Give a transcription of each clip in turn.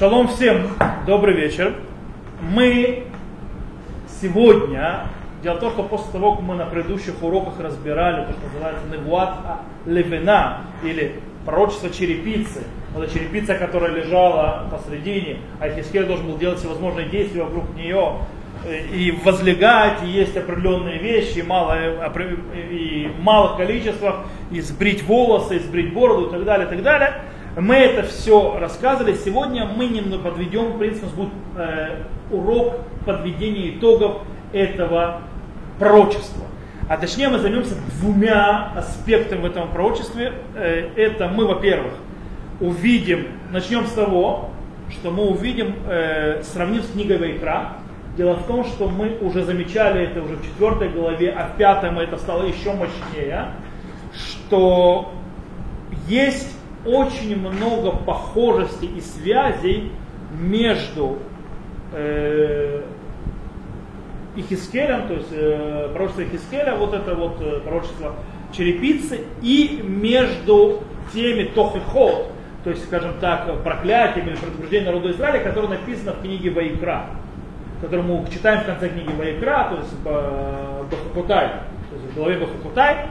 Шалом всем, добрый вечер. Мы сегодня, дело в том, что после того, как мы на предыдущих уроках разбирали то, что называется Невуат Левина, или пророчество черепицы, вот черепица, которая лежала посредине, а Хискель должен был делать всевозможные действия вокруг нее, э, и возлегать, и есть определенные вещи, мало, и малых количествах, и сбрить волосы, и сбрить бороду и так далее, и так далее. Мы это все рассказывали. Сегодня мы немного подведем, в принципе, у нас будет э, урок подведения итогов этого пророчества. А точнее мы займемся двумя аспектами в этом пророчестве. Э, это мы, во-первых, увидим, начнем с того, что мы увидим, э, сравнив с книгой Вайкра. Дело в том, что мы уже замечали это уже в четвертой главе, а в пятой это стало еще мощнее, что есть очень много похожестей и связей между э, Ихискелем, то есть э, пророчество Ихискеля, вот это вот э, пророчество черепицы, и между теми Тохихот, то есть, скажем так, проклятиями или предупреждением народа Израиля, которое написано в книге Ваикра, которую мы читаем в конце книги Ваикра, то есть Бахакутай, то есть в главе Бахакутай,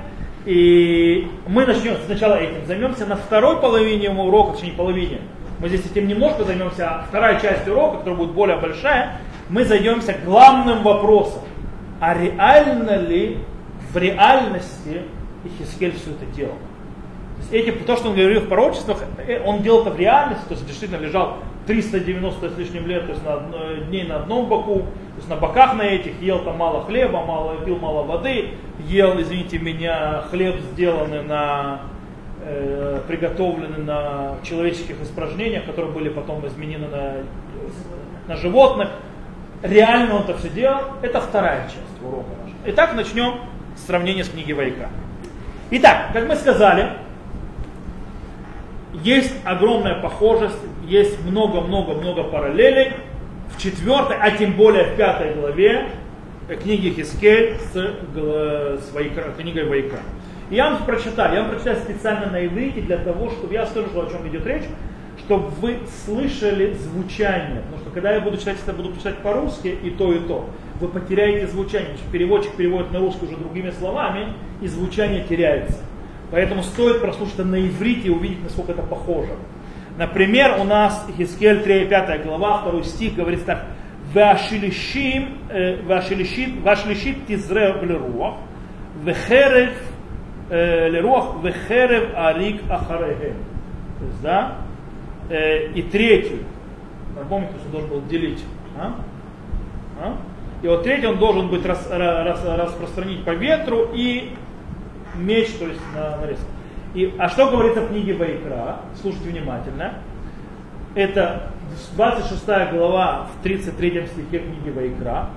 и мы начнем сначала этим, займемся на второй половине урока, точнее не половине, мы здесь этим немножко займемся, а вторая часть урока, которая будет более большая, мы займемся главным вопросом. А реально ли в реальности Ихискель все это делал? То, есть эти, то, что он говорил в пророчествах, э, он делал это в реальности, то есть действительно лежал 390 с лишним лет, то есть на, дней на одном боку, есть на боках на этих, ел там мало хлеба, мало, пил мало воды, ел, извините меня, хлеб сделанный на э, приготовлены на человеческих испражнениях, которые были потом изменены на, на животных. Реально он это все делал. Это вторая часть урока нашего. Итак, начнем с сравнения с книгой Вайка. Итак, как мы сказали, есть огромная похожесть, есть много-много-много параллелей в четвертой, а тем более в пятой главе книги Хискель с, с Вайкра, книгой Вайка. Я вам прочитаю, я вам прочитаю специально на иврите для того, чтобы я скажу, о чем идет речь, чтобы вы слышали звучание. Потому что когда я буду читать, это буду писать по-русски и то, и то, вы потеряете звучание. Переводчик переводит на русский уже другими словами, и звучание теряется. Поэтому стоит прослушать это на иврите и увидеть, насколько это похоже. Например, у нас Хискель 3, 5 глава, 2 стих говорит так. Вашилишит тизре в вехерев леруах вехерев арик ахарехем. То есть, да, э, и третий, напомните, что должен был делить. А? А? И вот третий он должен быть рас, рас, распространить по ветру и меч, то есть на, нарез. И, а что говорится в книге Вайкра? Слушайте внимательно. Это 26 глава в 33 стихе книги Вайкра.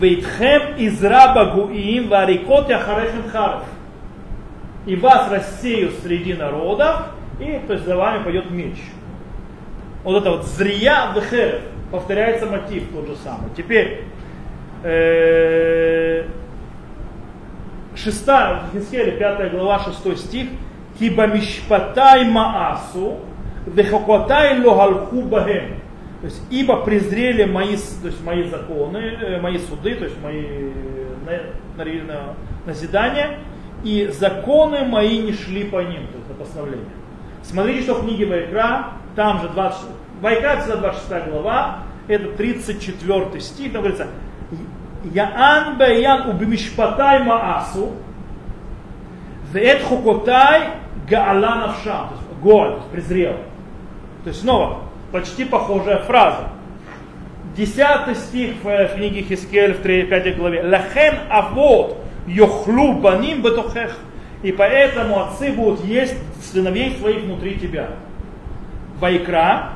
Вейтхем из раба гуим варикот яхарехем харев и вас рассею среди народов, и то есть за вами пойдет меч. Вот это вот зрия вехерев, повторяется мотив тот же самый. Теперь, э, шестая, в Хискеле, пятая глава, шестой стих, Киба мишпатай маасу, вехокотай логалху бахем. То есть, ибо презрели мои, то есть, мои законы, э, мои суды, то есть мои э, на, на, на, назидания, и законы мои не шли по ним, то есть это постановление. Смотрите, что в книге Вайкра, там же 20, Вайкра, всегда 26 глава, это 34 стих, там говорится, Яан бэян убимишпатай маасу, вэт хукотай гаала навшам, то есть голь, презрел. То есть снова, почти похожая фраза. Десятый стих в книге Хискель в 3, 5 главе. Лахен авод Йохлу баним бетохех. И поэтому отцы будут есть сыновей своих внутри тебя. Вайкра,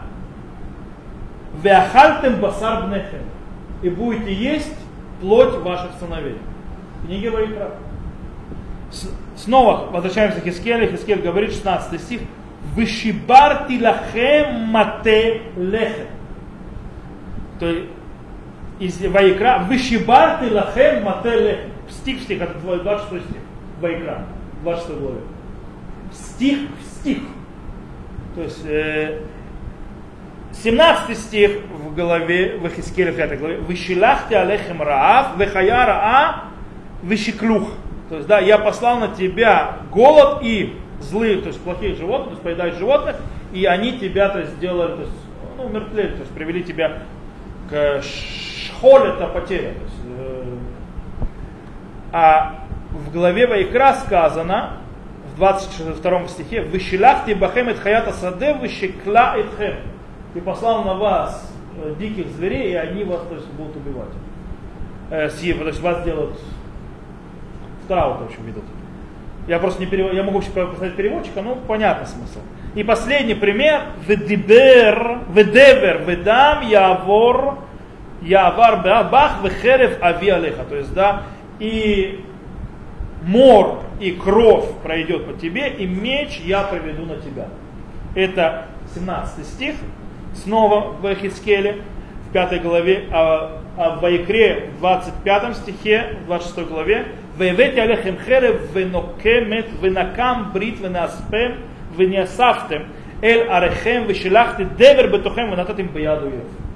веахальтем басар бнехем. И будете есть плоть ваших сыновей. Книга Вайкра. Снова возвращаемся к Хискеле. Хискель говорит, 16 стих. Вышибарти лахем мате лехем. То есть из Вайкра. Вышибарти лахем мате лехем стих в стих, это 26 стих, Вайкра, 26 главе. Стих в стих. То есть э, 17 стих в голове, в Ихискеле 5 главе. Вышилахте алехем раав, вехая раа, вышиклух. То есть, да, я послал на тебя голод и злые, то есть плохие животные, то есть поедают животных, и они тебя, то есть, сделали, то есть, ну, умертвили, то есть привели тебя к шхоле, это потеря. То есть, э, а в главе Вайкра сказано, в 22 стихе, «Вышилахти бахем хаята саде, вышикла этхем». И послал на вас э, диких зверей, и они вас то есть, будут убивать. Э, съев, то есть вас делают страут, в общем, ведут. Я просто не перевод, я могу поставить переводчика, но понятно смысл. И последний пример. Ведибер, ведевер, ведам, явор, явар, бах, вехерев, ави алеха. То есть, да, и мор и кровь пройдет по тебе, и меч я приведу на тебя. Это 17 стих, снова в Эхискеле, в 5 главе, а, а в Вайкре, в 25 стихе, в 26 главе, והבאתי עליכם חרב ונוקמת ונקם ברית ונאספם ונאספתם אל עריכם ושלחתי דבר בתוכם ונתתם ביד אויב.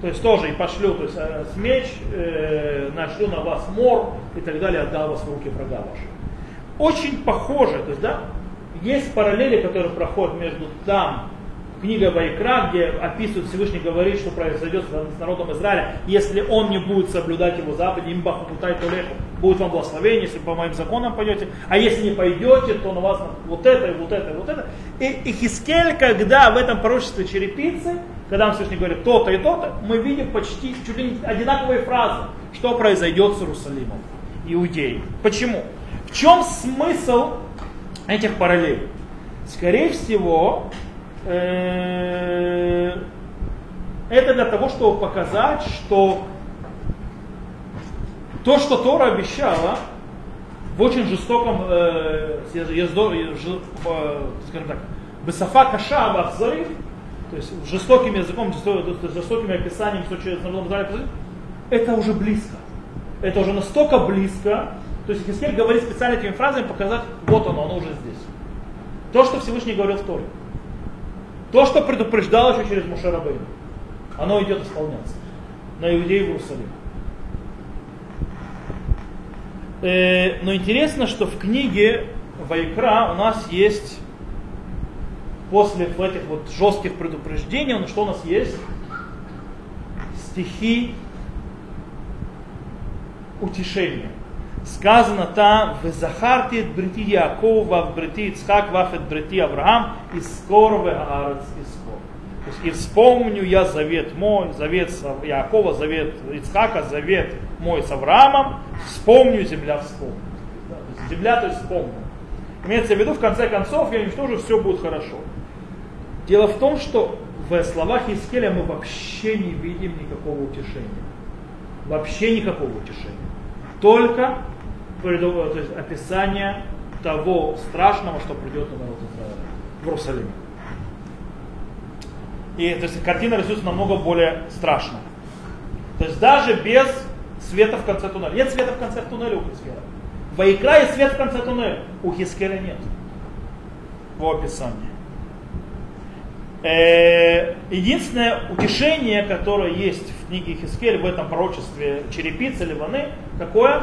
То есть тоже и пошлю, то есть э, с меч, э, нашлю на вас мор и так далее, отдал вас в руки врага ваших. Очень похоже, то есть, да, есть параллели, которые проходят между там книга Вайкра, где описывает Всевышний, говорит, что произойдет с народом Израиля, если он не будет соблюдать его заповеди, им бахутутай толеху, будет вам благословение, если по моим законам пойдете, а если не пойдете, то на вас вот это, и вот это, и вот это. И, и Хискель, когда в этом пророчестве черепицы, когда он Всевышний говорит то-то и то-то, мы видим почти чуть ли не одинаковые фразы, что произойдет с Иерусалимом, иудеи. Почему? В чем смысл этих параллелей? Скорее всего, это для того, чтобы показать, что то, что Тора обещала, в очень жестоком, э, э, скажем так, Бесафа Каша Бахзариф, то есть жестоким языком, описаниями, что через народном зале, это уже близко. Это уже настолько близко, то есть Хискель говорит специально этими фразами, показать, вот оно, оно уже здесь. То, что Всевышний говорил в Торе. То, что предупреждал еще через Мушарабейна, оно идет исполняться на иудеев в Иерусалим. Э, но интересно, что в книге Вайкра у нас есть после этих вот жестких предупреждений, ну что у нас есть? Стихи утешения сказано там, в Захарте брити Якова, в брити Ицхак, вафет брити Авраам, и скоро в Аарец и скоро. И вспомню я завет мой, завет Якова, завет Ицхака, завет мой с Авраамом, вспомню, земля вспомнит. земля, то есть вспомню. Имеется в виду, в конце концов, я уничтожу, все будет хорошо. Дело в том, что в словах Искеля мы вообще не видим никакого утешения. Вообще никакого утешения. Только то есть описание того страшного, что придет на народ Израиля в Иерусалиме. И то есть картина рисуется намного более страшно. То есть даже без света в конце туннеля. Нет света в конце туннеля у Хискеля. Вайкра есть свет в конце туннеля. У Хискеля нет. В описании. Э, единственное утешение, которое есть в книге Хискель, в этом пророчестве черепицы, ливаны, какое?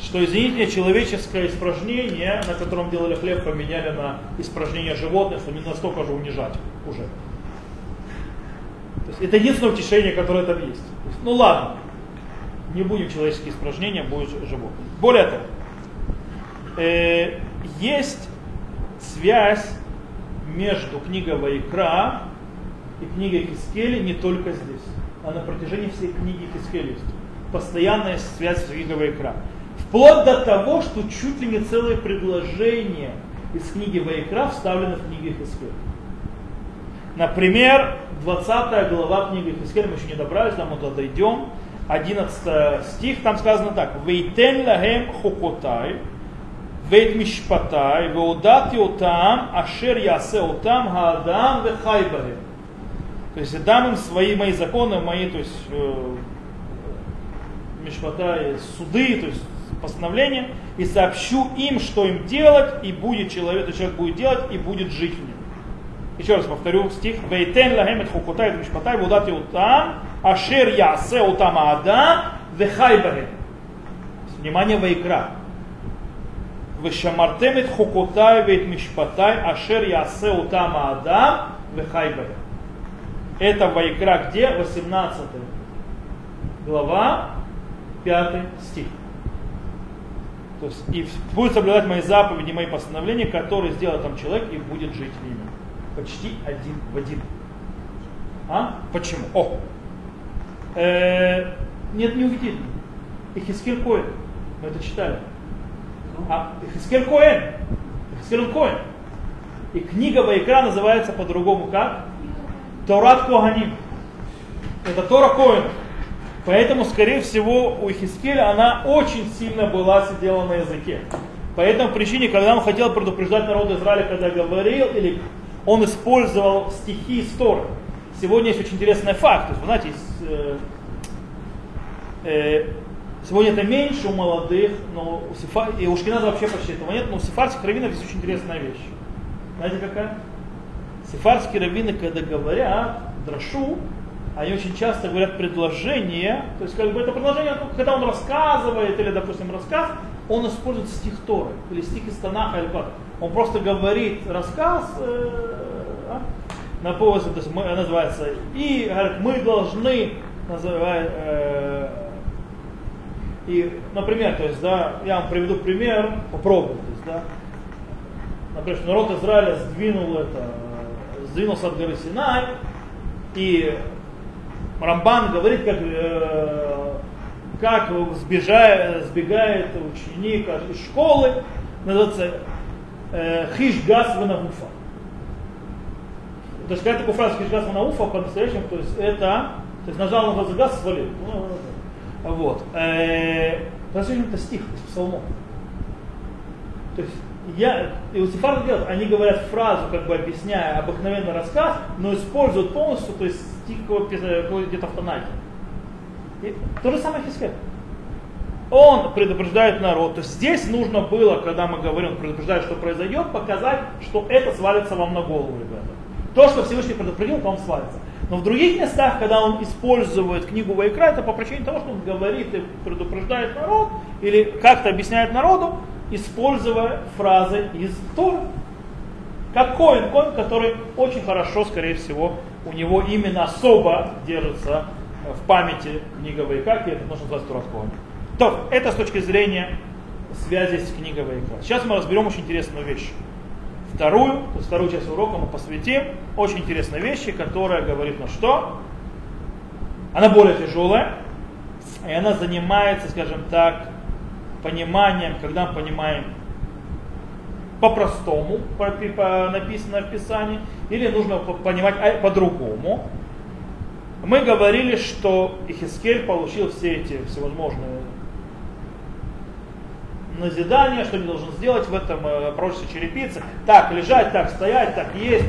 что, извините, человеческое испражнение, на котором делали хлеб, поменяли на испражнение животных, что не настолько же унижать уже. То есть это единственное утешение, которое там есть. есть. Ну ладно, не будем человеческие испражнения, будет животные. Более того, э, есть связь между книгой Вайкра и книгой Хискели не только здесь, а на протяжении всей книги Хискели есть. Постоянная связь с книгой Вайкра. Вплоть до того, что чуть ли не целое предложение из книги Вайкра вставлено в книге Хискель. Например, 20 глава книги Хискель, мы еще не добрались, там мы туда дойдем. 11 стих, там сказано так. Вейтен лахем хукотай, вейт мишпатай, веудати отам, ашер ясе отам, хаадам вехайбахем. То есть дам им свои мои законы, мои, то есть Мишпата суды, то есть постановления, и сообщу им, что им делать, и будет человек, этот человек будет делать, и будет жить в нем. Еще раз повторю стих. Вейтен лахем эт хукутай эт мишпатай вудати утам, ашер ясе утам аада, вехай бахем. Внимание, вейкра. Вешамартем эт хукутай вейт мишпатай, ашер ясе утам аада, вехай. Это вайкра где? 18 глава, 5 стих. То есть и будет соблюдать мои заповеди, мои постановления, которые сделает там человек и будет жить в ними. Почти один в один. А? Почему? О! Э, нет, не увидели. Ихискель Коэн. Мы это читали. А Ихискель Коэн. Ихискель Коэн. И книга Вайкра называется по-другому как? Торат Коганим. Это Тора Коэн. Поэтому, скорее всего, у Ихискеля она очень сильно была сидела на языке. По этому причине, когда он хотел предупреждать народ Израиля, когда говорил, или он использовал стихи из Торы. Сегодня есть очень интересный факт. Вы знаете, э, э, сегодня это меньше у молодых, но у сифар, и у Шкиназа вообще почти этого нет, но у сифарских раввинов есть очень интересная вещь. Знаете какая? Сифарские раввины, когда говорят драшу, они очень часто говорят предложение, то есть как бы это предложение, ну, когда он рассказывает, или, допустим, рассказ, он использует стих Торы, или стих из Танаха, или как. Он просто говорит рассказ, э, а, на поводу, то есть мы, называется, и говорит, мы должны, называть, э, и, например, то есть, да, я вам приведу пример, попробую, то есть, да, например, народ Израиля сдвинул это, сдвинулся от горы Синай, и Рамбан говорит, как, э, как сбежает, сбегает ученик из школы, называется э, хиш газ ванагуфа. То есть, такой фраза хиш газ ванагуфа, по-настоящему, то есть это, то есть нажал на газ, свалил. Ну, вот. Э, это стих из псалмов. То есть я, и у сефардов делают, они говорят фразу, как бы объясняя обыкновенный рассказ, но используют полностью, то есть стих где-то в тонаке. И то же самое Хискель. Он предупреждает народ. То есть здесь нужно было, когда мы говорим, он предупреждает, что произойдет, показать, что это свалится вам на голову, ребята. То, что Всевышний предупредил, он свалится. Но в других местах, когда он использует книгу Вайкра, это по причине того, что он говорит и предупреждает народ, или как-то объясняет народу, используя фразы из Тора. Как Коин, Коин, который очень хорошо, скорее всего, у него именно особо держится в памяти книга Вайкра, и это нужно назвать Турат Коин. То, это с точки зрения связи с книгой Вайкра. Сейчас мы разберем очень интересную вещь. Вторую, вторую часть урока мы посвятим очень интересной вещи, которая говорит на что? Она более тяжелая, и она занимается, скажем так, пониманием, когда мы понимаем по-простому, по, написано в Писании, или нужно понимать а, по-другому. Мы говорили, что Ихискель получил все эти всевозможные назидания, что не должен сделать в этом э, пророчестве черепицы. Так лежать, так стоять, так есть,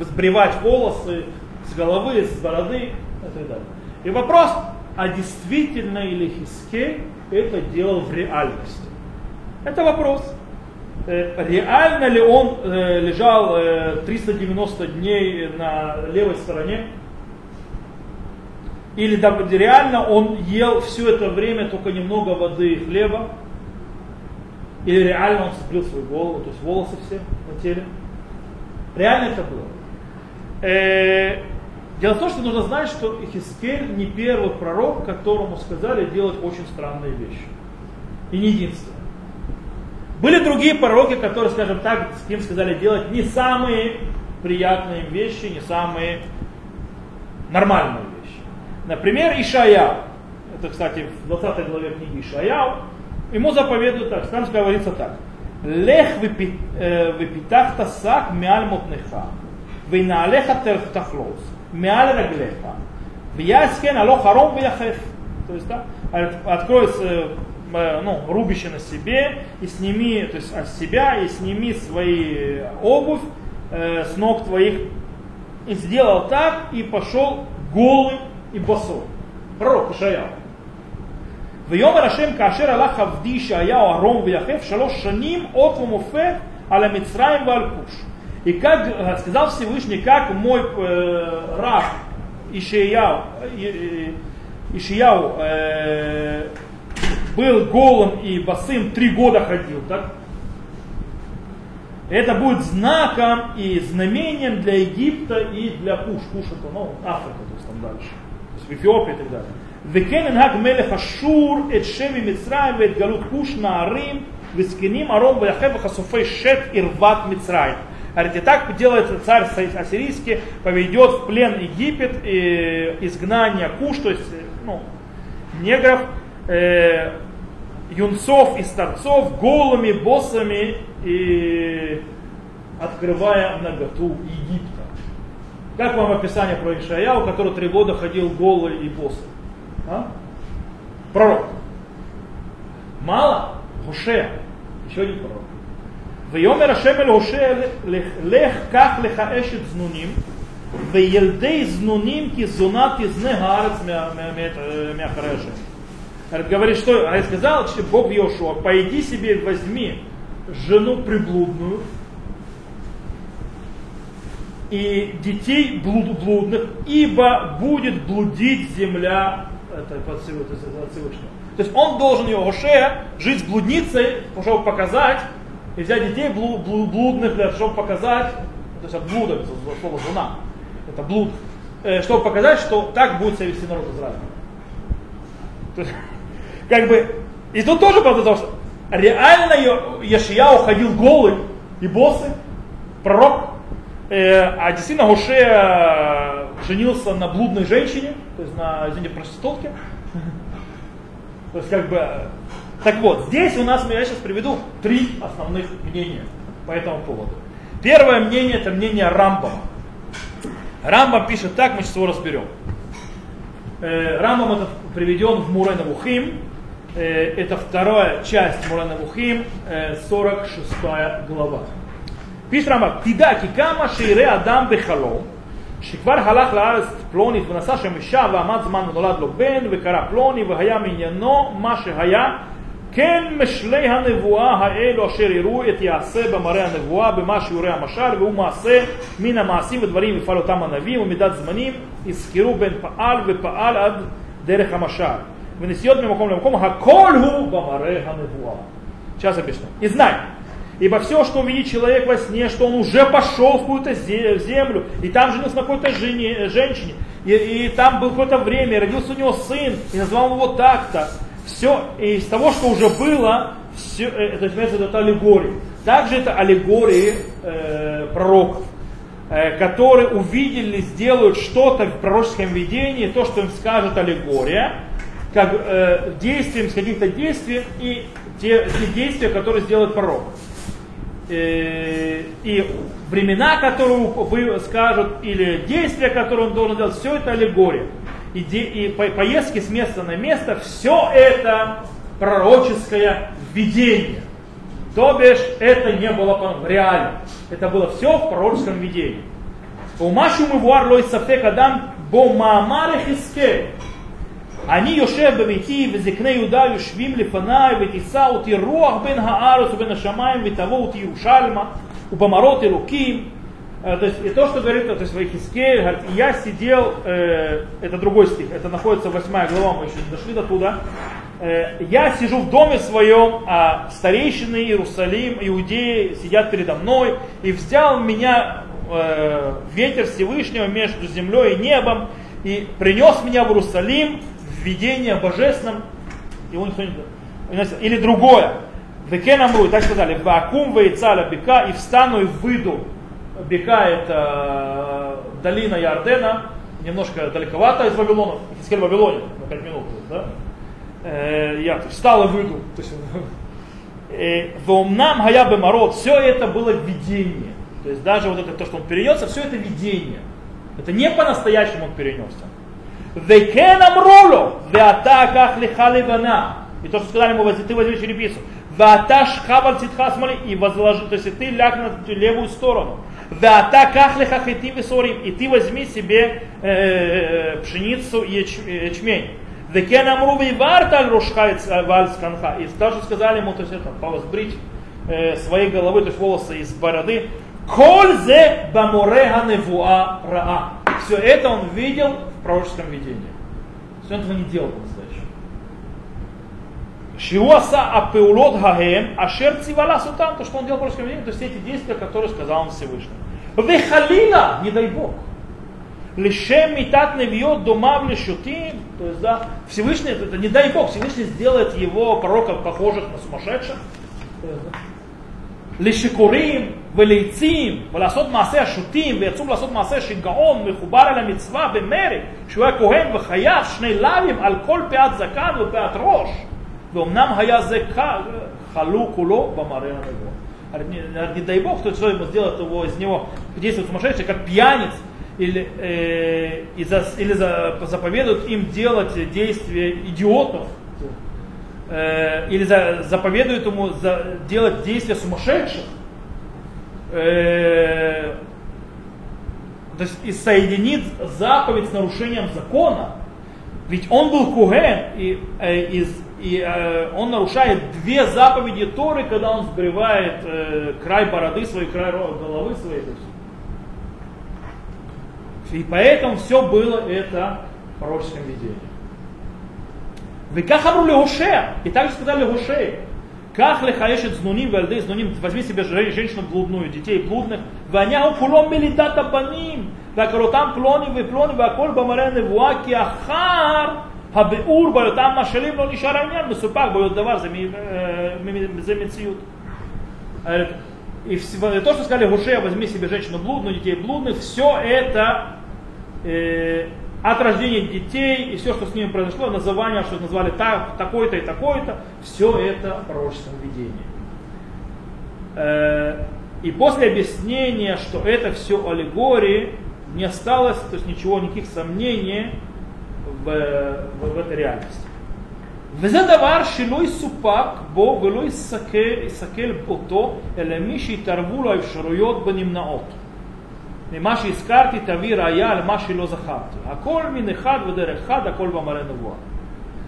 сбривать волосы с головы, с бороды и так далее. И вопрос, а действительно ли Хискель это делал в реальности? Это вопрос. Э, реально ли он э, лежал 390 э, дней на левой стороне? Или реально он ел все это время только немного воды и хлеба? Или реально он сбрил свою голову, то есть волосы все на теле? Реально это было. Дело в том, что нужно знать, что Ихискель не первый пророк, которому сказали делать очень странные вещи. И не единственный. Были другие пророки, которые, скажем так, с ним сказали делать не самые приятные вещи, не самые нормальные вещи. Например, Ишая. Это, кстати, в 20 главе книги Ишая. Ему заповедуют так, там говорится так. Лех выпитах тасак мяль мотнеха. Вейнаалеха тахлос מעל רגליך, ויעסקן הלא хором ויחף. То есть, да, открой ну, рубище на себе и сними, то есть от себя и сними свои обувь э, с ног твоих. И сделал так и пошел голый и босой. Пророк Ишаяу. ויאמר השם כאשר הלך עבדי ישעיהו ערום ויחף שלוש שנים אות ומופת על המצרים ועל כוש. И как э, сказал Всевышний, как мой э, раб Ишияу, э, Ишияу э, был голым и босым три года ходил, так? Это будет знаком и знамением для Египта и для Пуш. Пуш это, ну, Африка, то есть там дальше. То есть в Эфиопии и так далее. וכן הנהג מלך אשור את שבי מצרים ואת גלות כוש נערים וזקנים ערום ויחב וחשופי шет ирват מצרים. Говорит, и так делает царь ассирийский, поведет в плен Египет, и изгнание Куш, то есть ну, негров, э, юнцов и старцов голыми, боссами и открывая наготу Египта. Как вам описание про Ишаяу, который три года ходил голый и босый? А? Пророк. Мало? Хуше. Еще один пророк. ויאמר השם אל הושע לך קח לך אשת זנונים וילדי זנונים כי זונה תזנה הארץ מאחורי השם. Говорит, что я сказал, что Бог Йошуа, пойди себе возьми жену приблудную и детей блуд, блудных, ибо будет блудить земля это от Всевышнего. То есть он должен Йошуа жить с блудницей, чтобы показать, и взять детей блуд, блуд, блудных, для, чтобы показать, то есть от блуда, слово жена, это блуд, э, чтобы показать, что так будет себя вести народ Израиля. То есть, как бы, и тут тоже потому что реально Яшия уходил голый и боссы, пророк, э, а действительно Гоше женился на блудной женщине, то есть на, извините, проститутке. То есть как бы так вот, здесь у нас, я сейчас приведу три основных мнения по этому поводу. Первое мнение, это мнение Рамбама. Рамбам пишет так, мы сейчас его разберем. Э, Рамбам этот приведен в Мурена Вухим. Э, это вторая часть Мурена Вухим, 46 э, глава. Пишет Рамбам, תדע כי כמה שיראה אדם בחלום, שכבר הלך לארץ פלונית ונשא שם אישה ועמד זמן ונולד לו בן וקרא פלוני והיה מעניינו מה שהיה כן משלי הנבואה האלו אשר יראו את יעשה במראה הנבואה במה שיעורי המשל והוא מעשה מן המעשים ודברים יפעל אותם הנביא ומידת זמנים יזכרו בין פעל ופעל עד דרך המשל ונסיעות ממקום למקום הכל הוא במראה הנבואה. Сейчас объясню. И знай, Ибо все, что видит человек во сне, что он уже пошел в какую-то землю, и там женился на какой-то жене, женщине, и, и там был какое-то время, и родился у него сын, и назвал его так-то, все из того, что уже было, все, э, это называется это аллегория. Также это аллегории э, пророков, э, которые увидели, сделают что-то в пророческом видении, то, что им скажет аллегория, как э, действием с каких-то действий и те, те действия, которые сделает пророк. Э, и времена, которые вы скажут, или действия, которые он должен делать, все это аллегория и, де, и по, поездки с места на место, все это пророческое видение. То бишь, это не было реально. Это было все в пророческом видении. Умашу мы вуар лой сафек адам бо маамар хискель. אני יושב בביתי וזקני יהודה יושבים לפניי ותישא אותי רוח בין הארץ ובין השמיים ותבוא אותי ירושלמה ובמראות אלוקים Э, то есть, и то, что говорит, то есть в Ихискель, говорит, я сидел, э, это другой стих, это находится 8 глава, мы еще не дошли до туда. Э, я сижу в доме своем, а старейшины Иерусалим, иудеи сидят передо мной, и взял меня э, ветер Всевышнего между землей и небом, и принес меня в Иерусалим в видение божественном, его никто не или другое. Векен Амру, так сказали, Вакум Вейцаля Бека, и встану и выйду Бека это долина Ярдена, немножко далековато из Вавилона, Хискель Вавилоне, на 5 минут. Да? Э, я встал и выйду. Э, Вомнам Бемарот, все это было видение. То есть даже вот это то, что он перенесся, все это видение. Это не по-настоящему он перенесся. Векен амроло, веата ках лиха ливана. И то, что сказали ему, ты возьми черепицу. Веата шхабаль цитха и возложи, то есть ты ляг на левую сторону. Да та кахлиха хитим висорим, и ты возьми себе э, пшеницу и яч, ячмень. Векен амру виварталь рушхайц вальсканха. И даже сказали ему, то есть это, повозбрить э, своей головы, то есть волосы из бороды. Коль зе баморега невуа раа. Все это он видел в пророческом видении. Все он этого не делал по-настоящему. Шиуаса апеулот гаем, ашер цивала сутам, то, что он делал в пророческом видении, то есть эти действия, которые сказал он Всевышний. Вехалила, не дай Бог. Лишем митат невьет домав лишутим. То есть, да, Всевышний, это, это не дай Бог, Всевышний сделает его пророков похожих на сумасшедших. לשקורים וליצים ולעשות מעשה השוטים ויצום לעשות מעשה שיגעון מחובר אל המצווה במרד שהוא היה כהן וחייב שני לאווים על כל פאת זקן ופאת ראש ואומנם היה זה חלו כולו במראה הנבואה. Не дай бог, кто ему сделает его из него действует сумасшедший, как пьяниц, или, э, и за, или за, заповедует им делать действия идиотов, э, или за, заповедует ему за, делать действия сумасшедших, э, то есть и соединит заповедь с нарушением закона. Ведь он был куген, и, э, из, и э, он нарушает две заповеди Торы, когда он сбривает э, край бороды свой край головы своей. И поэтому все было это пророческим видением. Веках амрули Гуше, и также сказали Гушей, как лихаешет знуним вальды знуним, возьми себе женщину блудную, детей блудных, ваня укулом милитата паним, вакаротам плони, веплони, ваколь бамарены вуаки ахар, הביאור באותם משלים לא נשאר העניין מסופק בו דבר זה, זה מציאות. И то, что сказали Гуше, возьми себе женщину блудную, детей блудных, все это э, от рождения детей и все, что с ними произошло, называние, что назвали так, такой-то и такой-то, все это пророческое видение. Э, и после объяснения, что это все аллегории, не осталось то есть ничего, никаких сомнений в, в, в этой реальности. וזה דבר שלא יסופק בו ולא יסכל אותו, אלא מי שיתערבו לו האפשרויות בנמנעות. ממה שהזכרתי תביא ראיה על מה שלא זכרתי. הכל מן אחד ודרך אחד, הכל במראה נבואה.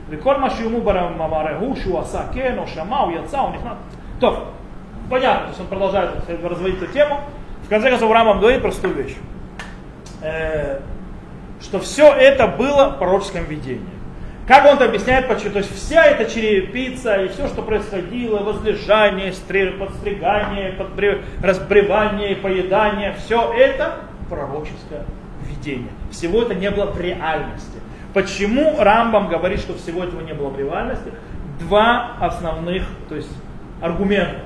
וכל מה שיאמרו במראה הוא שהוא עשה כן, או שמע, או יצא, או נכנס. טוב, понятно, то есть он продолжает разводить эту тему. В конце концов, Рамам говорит простую вещь. Что все это было в пророческом видении. Как он это объясняет, почему? То есть вся эта черепица и все, что происходило, возлежание, подстригание, разбревание, поедание, все это пророческое видение. Всего это не было в реальности. Почему Рамбам говорит, что всего этого не было в реальности? Два основных то есть, аргумента.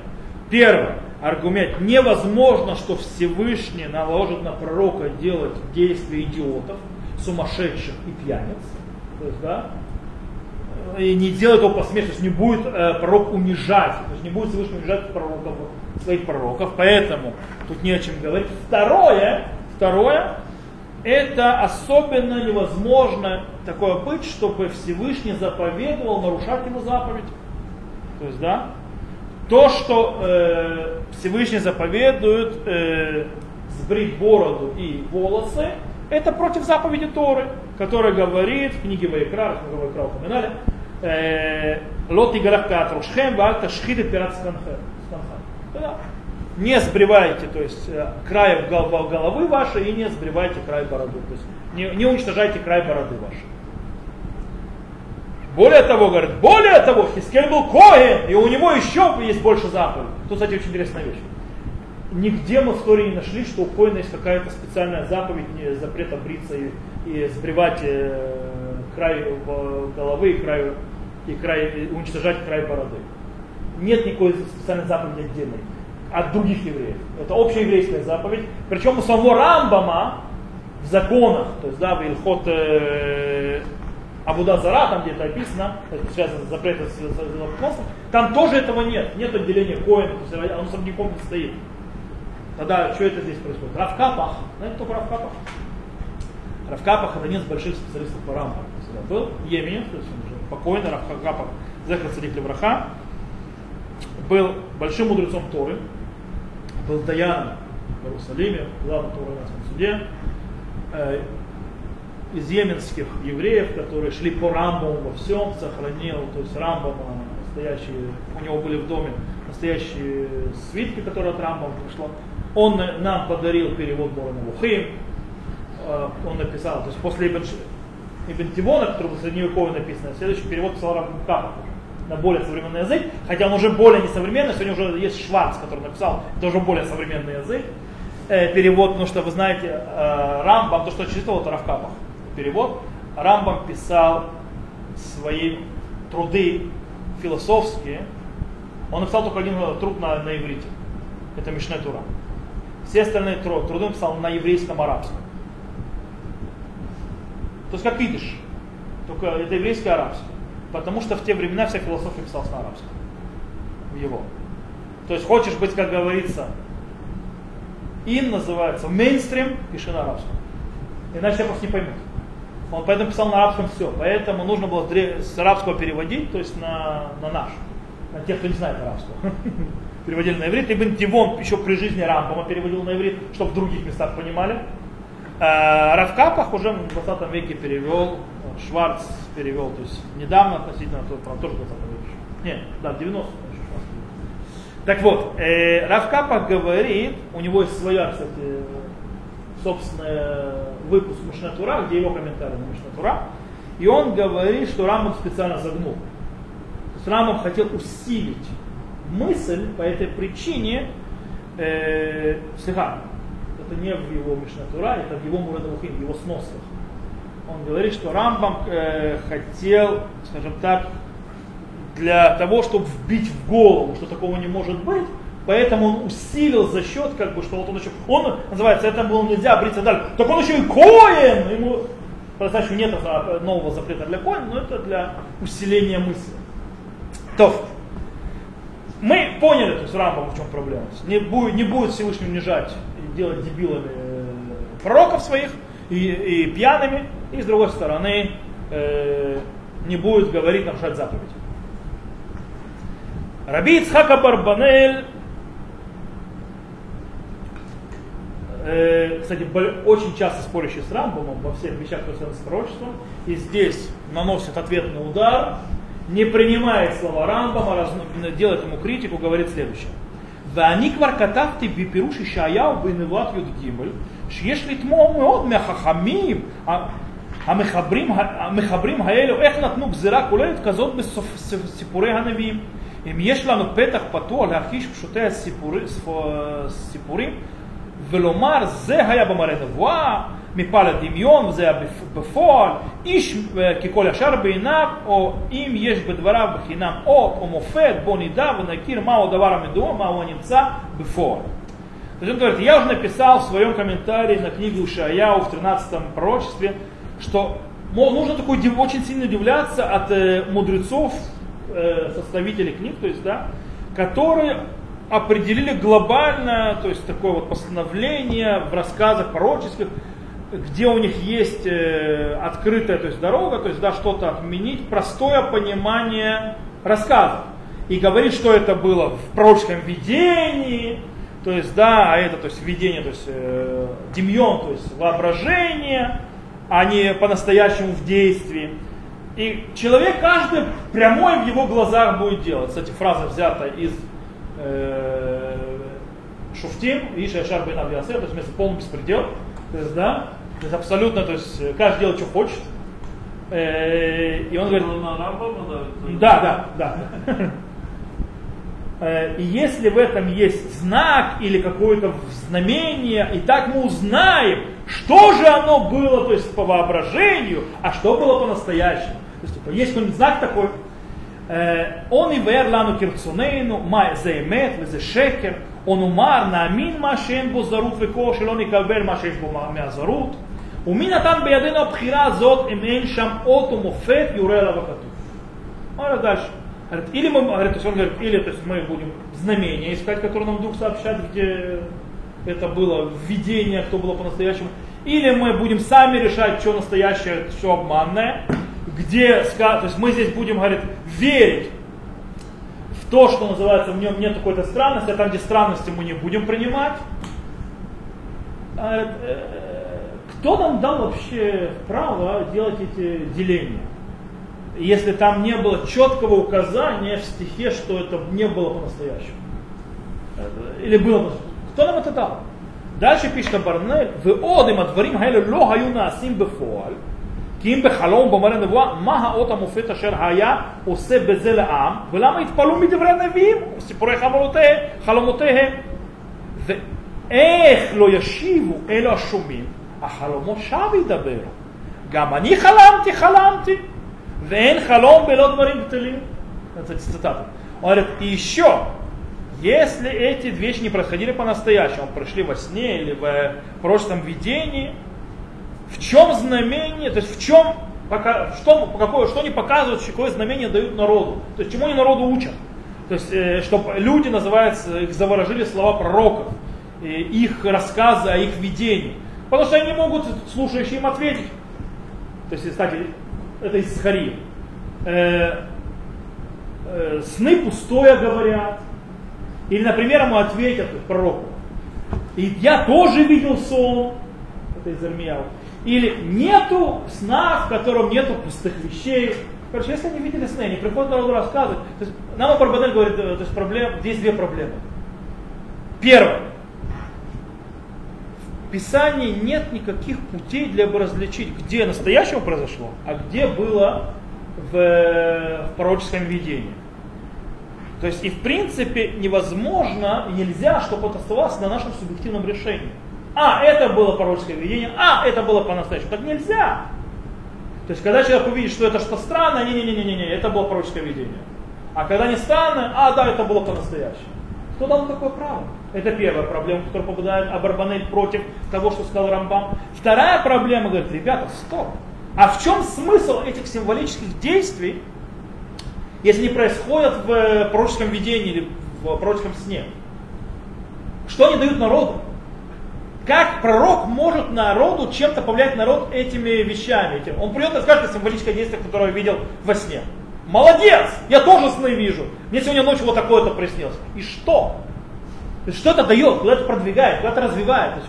Первый аргумент. Невозможно, что Всевышний наложит на пророка делать действия идиотов, сумасшедших и пьяниц. То есть, да, и не делает его посмешно, то есть не будет э, пророк унижать, то есть не будет Всевышний унижать пророков, своих пророков, поэтому тут не о чем говорить. Второе, второе, это особенно невозможно такое быть, чтобы Всевышний заповедовал нарушать ему заповедь. То есть, да, то, что э, Всевышний заповедует э, сбрить бороду и волосы, это против заповеди Торы, которая говорит в книге Вайкра, в книге Вайкра упоминали, лот игарах катрушхем, валь ташхид пират Не сбривайте, то есть э, край головы вашей и не сбривайте край бороды. То есть не, не уничтожайте край бороды вашей. Более того, говорит, более того, Хискель был Коэн, и у него еще есть больше заповедей. Тут, кстати, очень интересная вещь. Нигде мы в истории не нашли, что у Коина есть какая-то специальная заповедь, запрета бриться и, и сбривать э, край головы и край, и край, и уничтожать край бороды. Нет никакой специальной заповеди отдельной от других евреев. Это общая еврейская заповедь. Причем у самого Рамбама в законах, то есть да, в Ильхот э, Абуда Зара, там где это описано, это связано с запретом с, с, там тоже этого нет. Нет отделения коина, то есть оно особняком не стоит. Тогда что это здесь происходит? Равкапах. Знаете, кто Равкапах? Равкапах это один из больших специалистов по Рамбам. Был в Йемене, то есть он уже покойный Равкапах, Зехар Цадик Левраха. Был большим мудрецом Торы. Был Даяном в Иерусалиме, главным Торы суде э, из йеменских евреев, которые шли по Рамбаму во всем, сохранил, то есть Рамбама, настоящие, у него были в доме настоящие свитки, которые от Рамбама пришло. Он нам подарил перевод Борона Лухим, э, он написал, то есть после Ибн, Ибн Тивона, который был средневековый написан, следующий перевод писал Раб Капа на более современный язык, хотя он уже более несовременный, сегодня уже есть Шварц, который написал, это уже более современный язык, э, перевод, потому что вы знаете, э, Рамбам, то, что читал, это Равкапах перевод, Рамбам писал свои труды философские, он написал только один труд на, на иврите, это Мишне Тура. Все остальные труды, труды он писал на еврейском арабском. То есть как видишь, только это еврейский арабский. Потому что в те времена вся философия писалась на арабском. В его. То есть хочешь быть, как говорится, ин называется, мейнстрим, пиши на арабском. Иначе я просто не поймут. Он поэтому писал на арабском все. Поэтому нужно было с арабского переводить, то есть на, на наш. На тех, кто не знает арабского. Переводили на иврит. Ибн Тивон еще при жизни Рамбама переводил на иврит, чтобы в других местах понимали. А, Равкапах уже в 20 веке перевел, Шварц перевел, то есть недавно относительно, правда, тоже в 20 веке. Нет, да, в 90 так вот, э, Равкапах говорит, у него есть своя, кстати, собственный выпуск Мишнатура, где его комментарий на Мишнатура, и он говорит, что Рамбам специально загнул. То есть Рамбам хотел усилить мысль по этой причине, э, слегка, это не в его Мишнатура, это в его Мурадалухим, в его сносках. Он говорит, что Рамбам э, хотел, скажем так, для того, чтобы вбить в голову, что такого не может быть, Поэтому он усилил за счет, как бы, что вот он еще, он называется, это было нельзя бриться дальше. Так он еще и коин! Ему, по-настоящему нет нового запрета для коин, но это для усиления мысли. То, мы поняли, то есть Рамбам в чем проблема. Не будет, не будет Всевышний унижать и делать дебилами э, пророков своих и, и пьяными, и с другой стороны э, не будет говорить нарушать заповедь. Раби Ицхака Барбанель э, кстати, очень часто спорящий с Рамбомом во всех вещах, которые связаны с пророчеством, и здесь наносит ответный удар, не принимает слова Рамбома, раз, делает ему критику, говорит следующее. ואני כבר כתבתי בפירוש ישעיהו בנבואת י"ג, שיש לתמוך מאוד מהחכמים המחברים, המחברים האלו, איך נתנו גזירה כוללת כזאת בסיפורי הנביאים. אם יש לנו פתח פתוח להכחיש פשוטי הסיפורים, ולומר זה היה במראה נבואה, מפעל הדמיון וזה היה בפועל, איש ככל ישר בעיניו, או אם יש בדבריו בחינם אות או מופת, בוא נדע ונכיר מהו הדבר המדוע, מהו הנמצא בפועל. То есть он говорит, я уже написал в своем комментарии на книгу Ушаяу в 13 пророчестве, что мол, нужно такой очень сильно удивляться от э, мудрецов, э, составителей книг, то есть, да, которые определили глобально, то есть такое вот постановление в рассказах пророческих, где у них есть э, открытая то есть дорога, то есть да, что-то отменить, простое понимание рассказов. И говорит, что это было в пророческом видении, то есть да, а это то есть видение, то есть э, демьон, то есть воображение, а не по-настоящему в действии. И человек каждый прямой в его глазах будет делать. Кстати, фраза взята из э, Шуфтим, Иша Шар Бен то есть вместо полный беспредел. То есть, да? То есть абсолютно, то есть э, каждый делает, что хочет. Э, и он говорит... Да, да, да. И если в этом есть знак или какое-то знамение, и так мы узнаем, что же оно было, то есть по воображению, а что было по-настоящему. То есть, типа, есть какой-нибудь знак такой, он и вер лану кирцунейну, май зеймет, везе шекер, או נאמר נאמין מה שאין בו זרות וכוח שלא נקבל מה שיש בו מהזרות, ומי נתן בידינו הבחירה הזאת אם אין שם אות או מופת יורה עליו הכתוב. Говорит дальше. Говорит, или мы, говорит, то есть он говорит, или то есть мы будем знамения искать, которые нам Дух сообщает, где это было введение, кто было по-настоящему, или мы будем сами решать, что настоящее, что обманное, где, то есть мы здесь будем, говорит, верить в то, что называется, в нем нет какой-то странности, а там, где странности мы не будем принимать. А, э, кто нам дал вообще право делать эти деления? Если там не было четкого указания в стихе, что это не было по-настоящему. Или было Кто нам это дал? Дальше пишет Барнель, вы одем отворим хайлю ло хаю насим бефуаль. כי אם בחלום במראה נבואה, מה האות המופת אשר היה עושה בזה לעם, ולמה התפלאו מדברי הנביאים וסיפורי חלומותיהם, חלומותיהם. ואיך לא ישיבו אלו השומעים, החלומות שב ידברו. גם אני חלמתי, חלמתי, ואין חלום בלא דברים בטלים. Это цитата. Он говорит, и еще, если эти вещи не происходили по-настоящему, прошли во сне или в пророческом видении, в чем знамение, то есть в чем, что, какое, что они показывают, какое знамение дают народу, то есть чему они народу учат. То есть, э, чтобы люди, называется, их заворожили слова пророков, их рассказы о их видении. Потому что они могут слушающие им ответить. То есть, кстати, это из Схари. Э, э, сны пустое говорят, или, например, ему ответят пророку. И я тоже видел сон. Это из Армияу. Или нету сна, в котором нету пустых вещей. Короче, если они видели сны, они приходят народу рассказывать. То есть, нам Абарбадель говорит, э, то есть проблем, здесь две проблемы. Первое. В Писании нет никаких путей для бы различить, где настоящего произошло, а где было в, в пророческом видении. То есть и в принципе невозможно, нельзя, чтобы это оставалось на нашем субъективном решении. А, это было пророческое видение, а, это было по-настоящему. Так нельзя. То есть, когда человек увидит, что это что странное, не-не-не-не-не, это было пророческое видение. А когда не странное, а, да, это было по-настоящему. Кто дал такое право? Это первая проблема, которая попадает Абарбанель против того, что сказал Рамбам. Вторая проблема, говорит, ребята, стоп. А в чем смысл этих символических действий, если не происходят в э, пророческом видении или в пророческом сне? Что они дают народу? Как пророк может народу чем-то повлиять народ этими вещами? Этим? Он придет и скажет символическое действие, которое видел во сне. Молодец! Я тоже сны вижу. Мне сегодня ночью вот такое-то приснилось. И что? Что это дает, куда это продвигает, куда это развивает. То,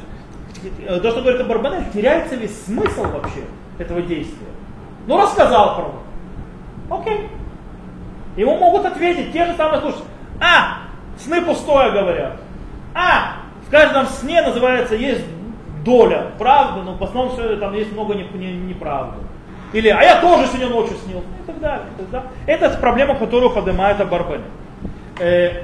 есть, э, то что говорит Барбанель, теряется весь смысл вообще этого действия. Ну, рассказал пророк. Окей. Ему могут ответить те же самые слушатели. А, сны пустое говорят. А, в каждом сне называется есть доля правды, но в основном все там есть много неправды. Или, а я тоже сегодня ночью снил. И так далее. И так далее. Это проблема, которую поднимает Абарбенель. Э,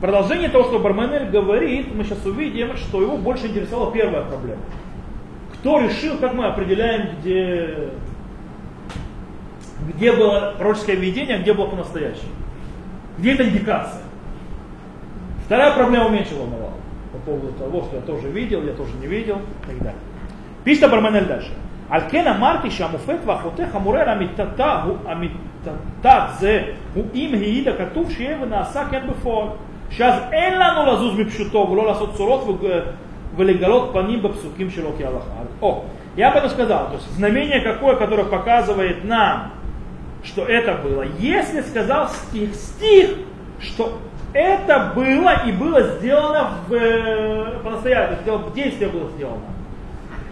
продолжение того, что Барменель говорит, мы сейчас увидим, что его больше интересовала первая проблема. Кто решил, как мы определяем, где, где было пророческое видение, а где было по-настоящему? Где это индикация? Вторая проблема меньше волновала по поводу того, что я тоже видел, я тоже не видел и так далее. Пишет Абарменель дальше. על כן אמרתי שהמופת והחותך המורה על אמיתת זה הוא אם העיד הכתוב שיהיה ונעשה כן בפועל. שאז אין לנו לזוז מפשוטו ולא לעשות צורות ולגלות паним בפסוקים שלו כהלכה. О, я бы это сказал, то есть знамение какое, которое показывает нам, что это было. Если сказал стих, стих, что это было и было сделано в, э, по-настоящему, действие было сделано.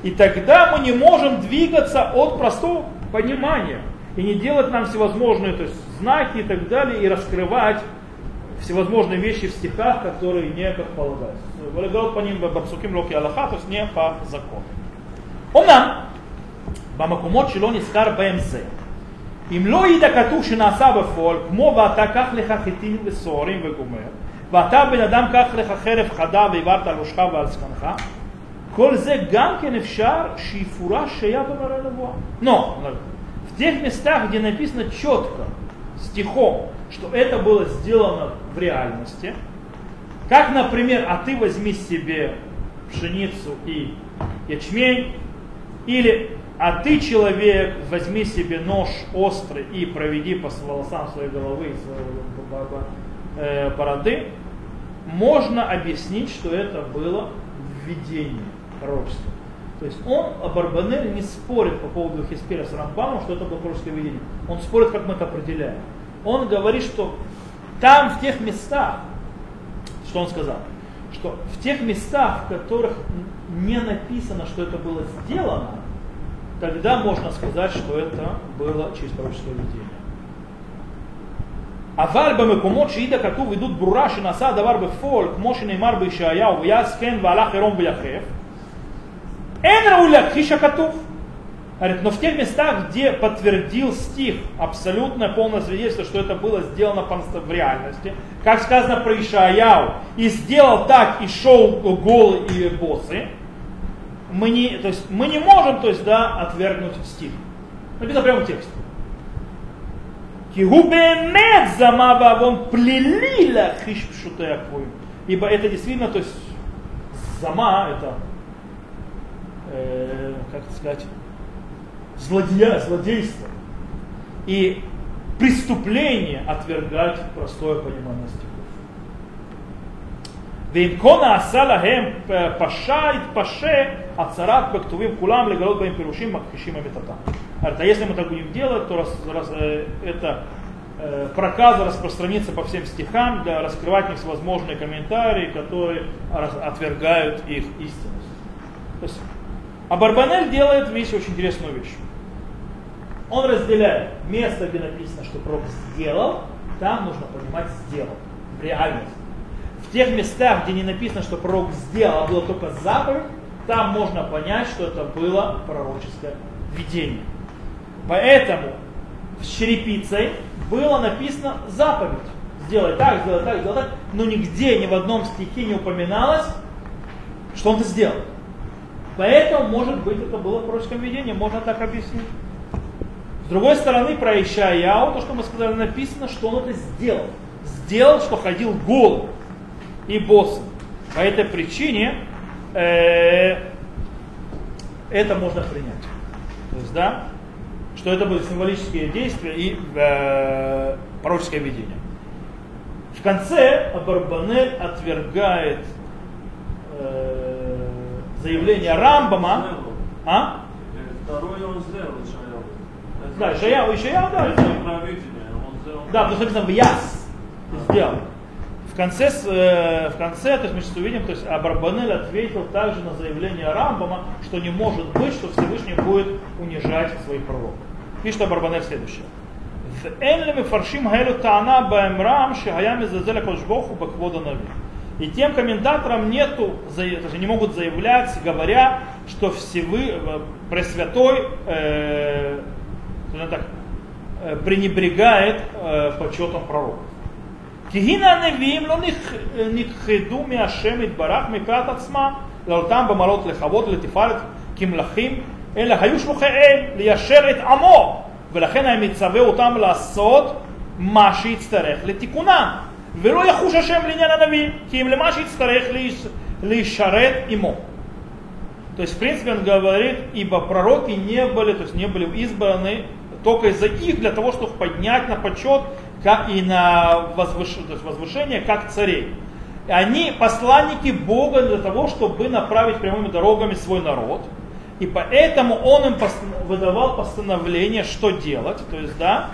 И тогда мы не можем двигаться от простого понимания и не делать нам всевозможные то есть, знаки и так далее, и раскрывать всевозможные вещи в стихах, которые не как полагается. Говорят по ним בפסוקים локи аллаха, то есть не по закону. אמנם, במקומות שלא נזכר בהם זה, אם לא העיד הכתוב שנעשה בפועל, כמו ואתה קח לך חיטים וסוהרים וגומר, ואתה בן אדם קח לך חרב חדה והעברת על ראשך ועל זקנך, כל זה גם כן אפשר שיפורש שהיה במראה נבואה. Но в тех местах, где написано четко, стихом, что это было сделано в реальности, как, например, а ты возьми себе пшеницу и ячмень, или а ты, человек, возьми себе нож острый и проведи по волосам своей головы и своей э, бороды, можно объяснить, что это было введение пророчества. То есть он, Барбанель, не спорит по поводу Хиспеля с Рамбамом, что это было пророческое видение. Он спорит, как мы это определяем. Он говорит, что там, в тех местах, что он сказал, что в тех местах, в которых не написано, что это было сделано, тогда можно сказать, что это было через пророческое видение. אבל במקומות שהעיד הכתוב עדות ברורה שנעשה הדבר בפועל, כמו שנאמר בישעיהו, ויעש כן והלך עירום ויחף, אין ראוי להכחיש הכתוב. Говорит, но в тех местах, где подтвердил стих абсолютное полное свидетельство, что это было сделано в реальности, как сказано про Ишаяу, и сделал так, и шел голый и босы, мы не, то есть, мы не можем то есть, да, отвергнуть стих. Написано прямо в тексте. Кигубемет замава вон плелила хиш Ибо это действительно, то есть, зама, это, э, как это сказать, злодея, злодейство. И преступление отвергать простое понимание стихов. ואם כה נעשה להם פשע יתפשה הצהרת בכתובים כולם לגלות בהם פירושים מכחישים אמיתתם. А если мы так будем делать, то раз, раз, э, это э, проказа распространится по всем стихам, для раскрывать в них всевозможные комментарии, которые отвергают их истинность. То есть, а Барбанель делает вещь, очень интересную вещь. Он разделяет место, где написано, что пророк сделал, там нужно понимать сделал, реальность. В тех местах, где не написано, что пророк сделал, а было только заповедь, там можно понять, что это было пророческое видение. Поэтому с черепицей было написано заповедь. Сделай так, сделай так, сделай так. Но нигде, ни в одном стихе не упоминалось, что он это сделал. Поэтому, может быть, это было пророческое видение, можно так объяснить. С другой стороны, про Ишаяу, то, что мы сказали, написано, что он это сделал. Сделал, что ходил голым и босс. По этой причине э, это можно принять. То есть, да, что это были символические действия и э, пророческое видение. В конце Абарбанель отвергает э, заявление Рамбама. А? Второй он сделал, да, Ишаяу, Ишаяу, да. Да, потому что написано в Яс сделал. В конце, э, в конце этих мечты увидим, то есть Абарбанель ответил также на заявление Рамбама, что не может быть, что Всевышний будет унижать своих пророков. Пишет Абарбанель следующее. И тем комментаторам нету, даже не могут заявлять, говоря, что Всевы, э, Пресвятой э, так, э, пренебрегает э, почетом пророка. пророков. כהנה הנביאים לא נכחדו מהשם יתברך מפאת עצמם, לאותם במעלות לכבוד ולתפארת כמלכים, אלא היו שלוחי אל ליישר את עמו, ולכן היה מצווה אותם לעשות מה שיצטרך לתיקונם, ולא יחוש השם לעניין הנביא, כי אם למה שיצטרך להישרת עמו. То есть, в принципе, он говорит, ибо пророки не были, то есть не были избраны только из-за их, для того, чтобы поднять на почет как и на возвышение, возвышение, как царей. И они посланники Бога для того, чтобы направить прямыми дорогами свой народ. И поэтому он им выдавал постановление, что делать, то есть, да,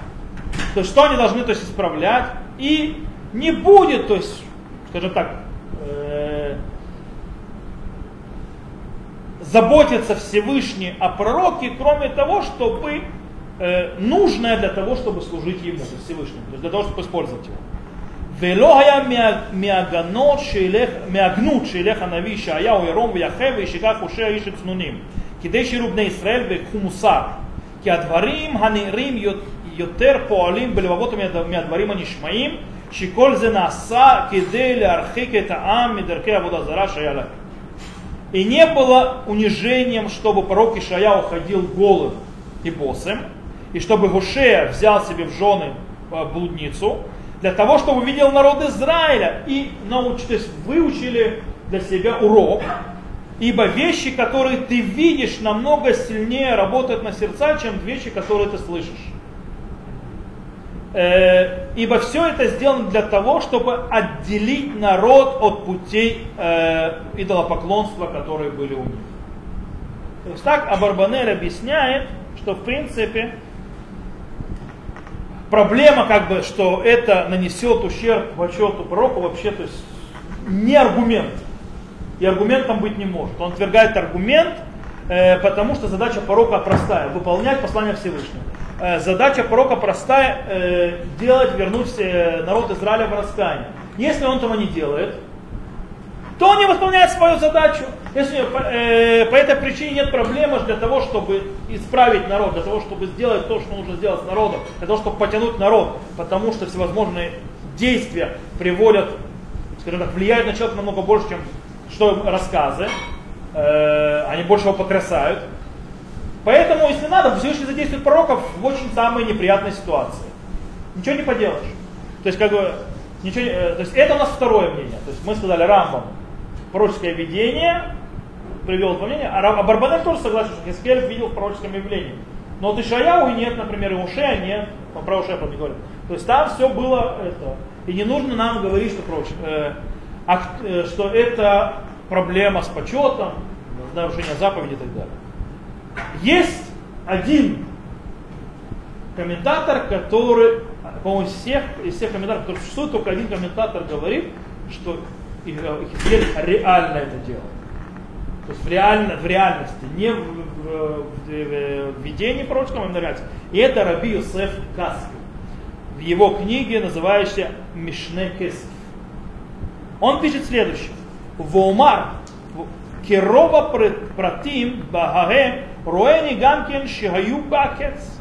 то есть, что они должны, то есть, исправлять. И не будет, то есть, скажем так, э, заботиться Всевышний о пророке, кроме того, чтобы э, нужное для того, чтобы служить ему, Всевышнему, то есть для того, чтобы использовать его. ולא היה מהגנות שילך, מהגנות שילך הנביא ישעיהו ירום ויחב וישכח חושי האיש הצנונים כדי שיראו בני ישראל ויקחו מוסר כי הדברים הנראים יותר פועלים בלבבות מהדברים הנשמעים שכל זה נעשה כדי להרחיק את העם מדרכי עבודה זרה שהיה להם. И не было унижением, чтобы пророк Ишая уходил голым и босым, и чтобы Гушея взял себе в жены э, блудницу, для того, чтобы увидел народ Израиля и научились, то есть выучили для себя урок, ибо вещи, которые ты видишь, намного сильнее работают на сердца, чем вещи, которые ты слышишь. Э, ибо все это сделано для того, чтобы отделить народ от путей э, идолопоклонства, которые были у них. То есть так Абарбанель объясняет, что в принципе проблема, как бы, что это нанесет ущерб почету пророку, вообще, то есть не аргумент. И аргументом быть не может. Он отвергает аргумент, э, потому что задача пророка простая, выполнять послание Всевышнего. э, задача пророка простая, э, делать, вернуть э, народ Израиля в раскаяние. Если он этого не делает, то не выполняет свою задачу. Если э, по этой причине нет проблемы для того, чтобы исправить народ, для того, чтобы сделать то, что нужно сделать с народом, для того, чтобы потянуть народ, потому что всевозможные действия приводят, скажем так, влияют на человека намного больше, чем что рассказы, э, они больше его потрясают. Поэтому, если надо, Всевышний задействует пророков в очень самой неприятной ситуации. Ничего не поделаешь. То есть, как бы, ничего, э, то есть это у нас второе мнение. То есть мы сказали Рамбам, пророческое видение, привел два мнения, а, а Барбанель тоже согласен, что Хискель видел в пророческом явлении. Но вот Ишаяу нет, например, и Ушея нет, он про Ушея не говорит. То есть там все было это. И не нужно нам говорить, что, пророче, э, а, э, что это проблема с почетом, нарушение заповеди и так далее. Есть один комментатор, который, по-моему, из всех, из всех комментаторов, которые существуют, только один комментатор говорит, что Хизкель реально это делал. То есть в, реально, в реальности, не в, в, в, видении пророческом, а именно реальности. И это Раби Юсеф Каски в его книге, называющейся Мишне Кесов. Он пишет следующее. Вомар Керова пратим багаhem роэни гамкин шигаю бакец.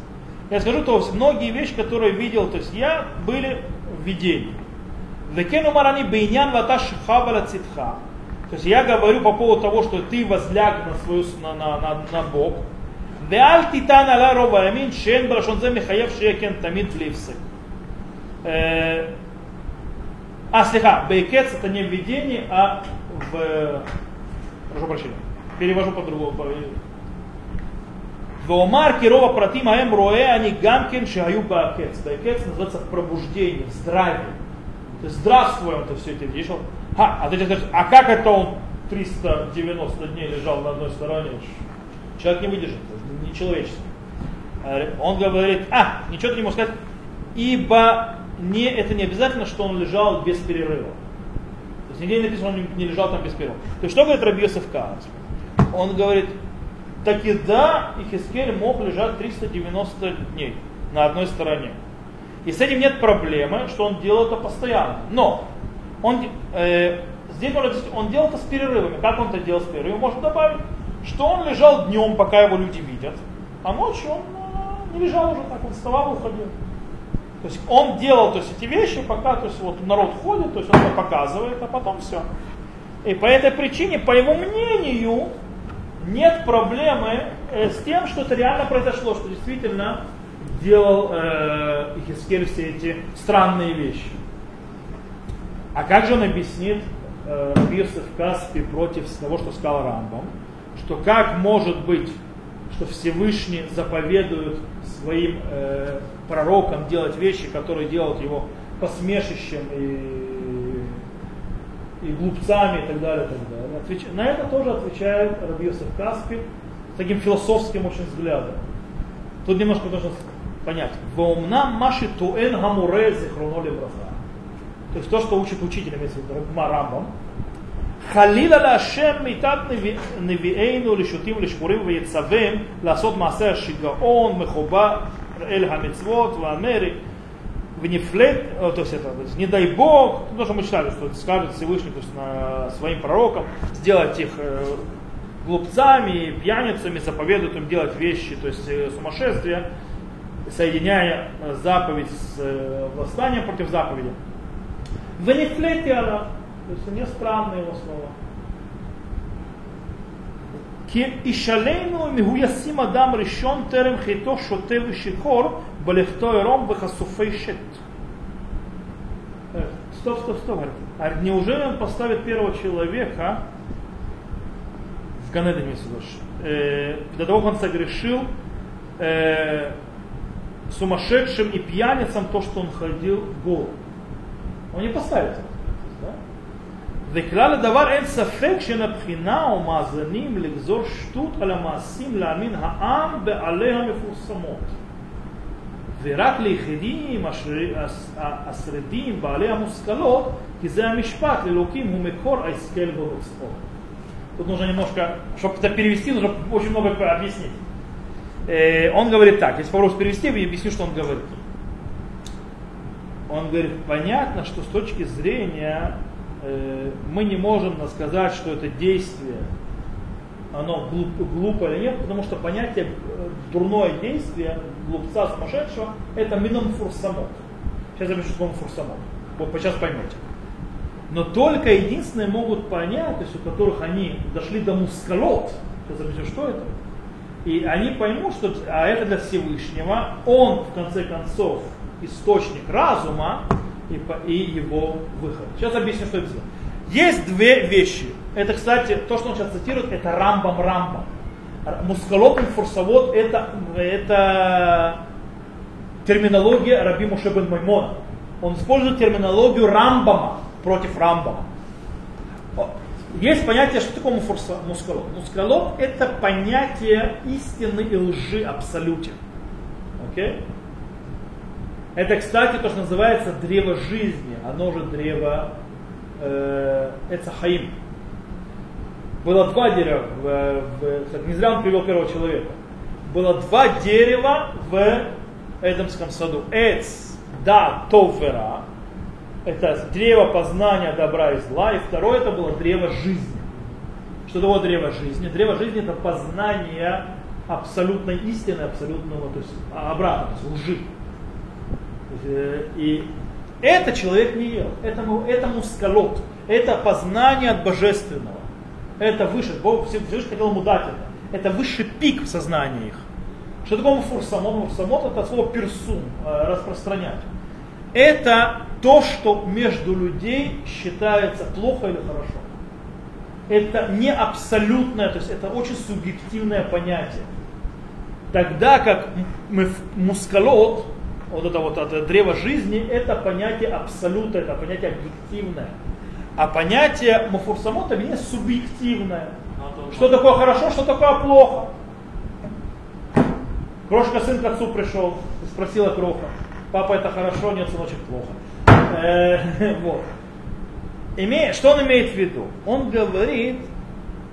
Я скажу, то есть многие вещи, которые видел, то есть я были в видении. Векен умарани бейнян вата шхавала цитха. То есть я говорю по поводу того, что ты возляг на, свою, на, на, на, на бок. Веаль титан аля рова ямин шен брашонзе михаев шекен тамид блифсек. А, слегка, бейкец это не в а в... Прошу прощения. Перевожу по-другому. Веомар кирова протима эм роэ они гамкин шаю баакец. Бейкец называется пробуждение, пробуждении. То есть здравствуем, все это видишь. А, а ты скажешь, а как это он 390 дней лежал на одной стороне? Человек не выдержит, это не человеческий. Он говорит, а, ничего ты не можешь сказать, ибо не, это не обязательно, что он лежал без перерыва. То есть нигде не написано, он не лежал там без перерыва. То есть что говорит Йосеф Каац? Он говорит, так и да, и Хискель мог лежать 390 дней на одной стороне. И с этим нет проблемы, что он делал это постоянно. Но он, э, здесь он, он делал это с перерывами. Как он это делал с перерывами? Можно добавить, что он лежал днем, пока его люди видят, а ночью он э, не лежал уже так, он вставал и уходил. То есть он делал то есть, эти вещи, пока то есть, вот, народ ходит, то есть он это показывает, а потом все. И по этой причине, по его мнению, нет проблемы э, с тем, что это реально произошло, что действительно делал э, Ихискель все эти странные вещи. А как же он объяснит э, Бирсов Каспи против того, что сказал Рамбам? Что как может быть, что Всевышний заповедует своим э, пророкам делать вещи, которые делают его посмешищем и, и глупцами и так далее. И так далее. Отвеч... На это тоже отвечает Рабиосов Каспи с таким философским очень взглядом. Тут немножко нужно понять. Ваумнам маши туэн гамуре зихроноли браха. То есть то, что учит учитель, имеется в виду Марамбам. Халила лашем митат невиэйну лишутим лишпурим вецавем ласот маасер шигаон мехоба эль хамецвот ваамери внефлет, э, то есть это, то есть, не дай Бог, то, что мы читали, что скажет Всевышний то есть, на, своим пророкам, сделать их э, глупцами, пьяницами, заповедуют им делать вещи, то есть э, сумасшествия, соединяя э, заповедь с э, восстанием против заповеди. Венефлети она, то есть не странные его слова. כי ישלנו אם הוא ישים אדם ראשון טרם חיתו שוטה ושיכור בלכתו עירום וחשופי шет. Стоп, стоп, стоп. А неужели он поставит первого человека в Ганедане, э, до того, как он согрешил э, сумасшедшим и пьяницам то, что он ходил гол? Он не поставит это. וכלל הדבר אין ספק שאין הבחינה או מאזנים לגזור שטות על המעשים להאמין העם בעלי המפורסמות. ורק ליחידים השרידים בעלי המושכלות, כי זה המשפט לאלוקים הוא מקור ההשכל ורוצחו. Тут нужно немножко, чтобы это перевести, нужно очень много объяснить. Э, он говорит так, если попробую перевести, я объясню, что он говорит. Он говорит, понятно, что с точки зрения э, мы не можем сказать, что это действие, оно глуп, глупо или нет, потому что понятие э, дурное действие, глупца сумасшедшего, это мином фурсамот. Сейчас я объясню, что он. Вот сейчас поймете. Но только единственные могут понять, то есть у которых они дошли до мускалот, сейчас объясню, что это, и они поймут, что а это для Всевышнего, он в конце концов источник разума и, и его выход. Сейчас объясню, что это значит. Есть две вещи. Это, кстати, то, что он сейчас цитирует, это Рамбам Рамбам. Мускалот и это, это терминология Раби Мушебен Маймона. Он использует терминологию Рамбама против Рамбама. Есть понятие, что такое муфурса, мускалот. Мускалот это понятие истины и лжи абсолютен. Okay? Это, кстати, то, что называется древо жизни. Оно же древо э, Эцахаим. Было два дерева, в, в, кстати, не зря он привел первого человека. Было два дерева в Эдемском саду. Эц, да, товера. Это древо познания добра и зла. И второе это было древо жизни. Что такое древо жизни? Древо жизни это познание абсолютной истины, абсолютного, то есть обратно, то есть лжи. Э, и это человек не ел. Это, это мускалот. Это познание от божественного. Это выше. Бог Всевышний хотел ему дать это. Это высший пик в сознании их. Что такое муфурсамот? Муфурсамот это слово персум, э, распространять. Это то, что между людей считается плохо или хорошо. Это не абсолютное, то есть это очень субъективное понятие. Тогда как мускалот, вот это вот это древо жизни, это понятие абсолюта, это понятие объективное. А понятие муфурсамот это субъективное. Что такое хорошо, что такое плохо. Крошка сын к отцу пришел, спросила Кроха, папа это хорошо, нет, сыночек плохо. Э, вот. Имея, что он имеет в виду? Он говорит,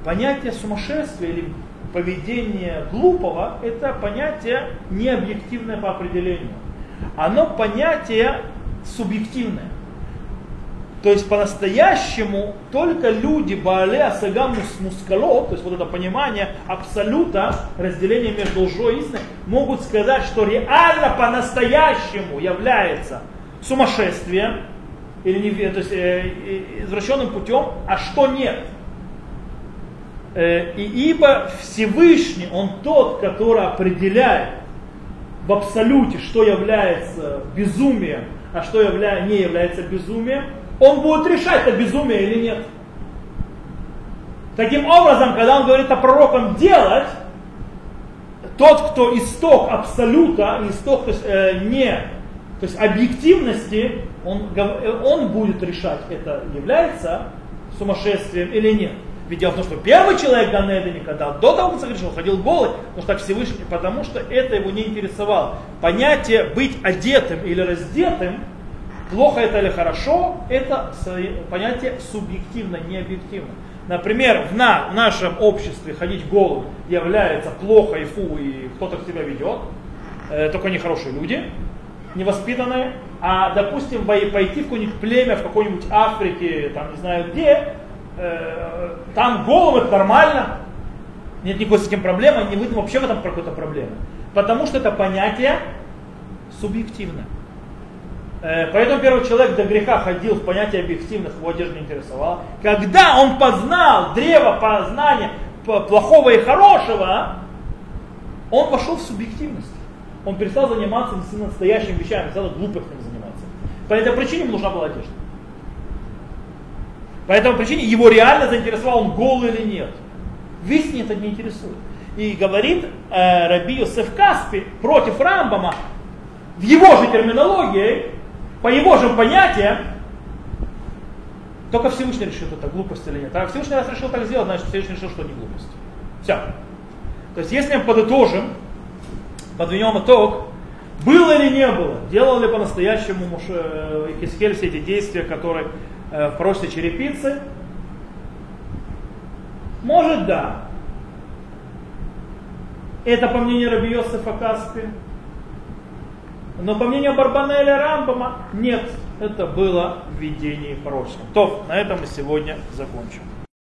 понятие сумасшествия или поведение глупого, это понятие необъективное по определению оно понятие субъективное. То есть по-настоящему только люди Баале Асагам Мускало, то есть вот это понимание абсолюта, разделения между лжой и истиной, могут сказать, что реально по-настоящему является сумасшествием, или не, то есть, э, извращенным путем, а что нет. Э, и ибо Всевышний, Он тот, который определяет в абсолюте, что является безумием, а что явля... не является безумием, он будет решать, это безумие или нет. Таким образом, когда он говорит о пророкам делать, тот, кто исток абсолюта, исток то есть, э, не, то есть объективности, он, он будет решать, это является сумасшествием или нет. Ведь дело в том, что первый человек Ганедане, когда до того, как согрешил, ходил голый, потому что так Всевышний, потому что это его не интересовало. Понятие быть одетым или раздетым, плохо это или хорошо, это понятие субъективно, не объективно. Например, в, на, в нашем обществе ходить голым является плохо и фу, и кто-то себя ведет, э, только нехорошие люди, невоспитанные, а, допустим, пойти в какое-нибудь племя, в какой-нибудь Африке, там, не знаю где, э, там голым это нормально, нет никакой с этим проблемы, не видно вообще в этом какой-то проблемы. Потому что это понятие субъективное. Э, поэтому первый человек до греха ходил в понятие объективных, его одежда не интересовала. Когда он познал древо познания плохого и хорошего, он вошел в субъективность. Он перестал заниматься настоящими вещами, перестал глупостями заниматься. По этой причине ему нужна была одежда. По этому причине его реально заинтересовал, он голый или нет. Висни это не интересует. И говорит э, Раби Йосеф Каспи против Рамбама, в его же терминологии, по его же понятиям, только Всевышний решил, это глупость или нет. А Всевышний раз решил так сделать, значит Всевышний решил, что не глупость. Все. То есть если мы подытожим, подведем итог, было или не было, делал ли по-настоящему Хискель все эти действия, которые Э, в прочной черепицы? Может да. Это по мнению Раби Йосифа Каспи. Но по мнению Барбанеля Рамбама нет, это было в видении пророческом. То, на этом мы сегодня закончим.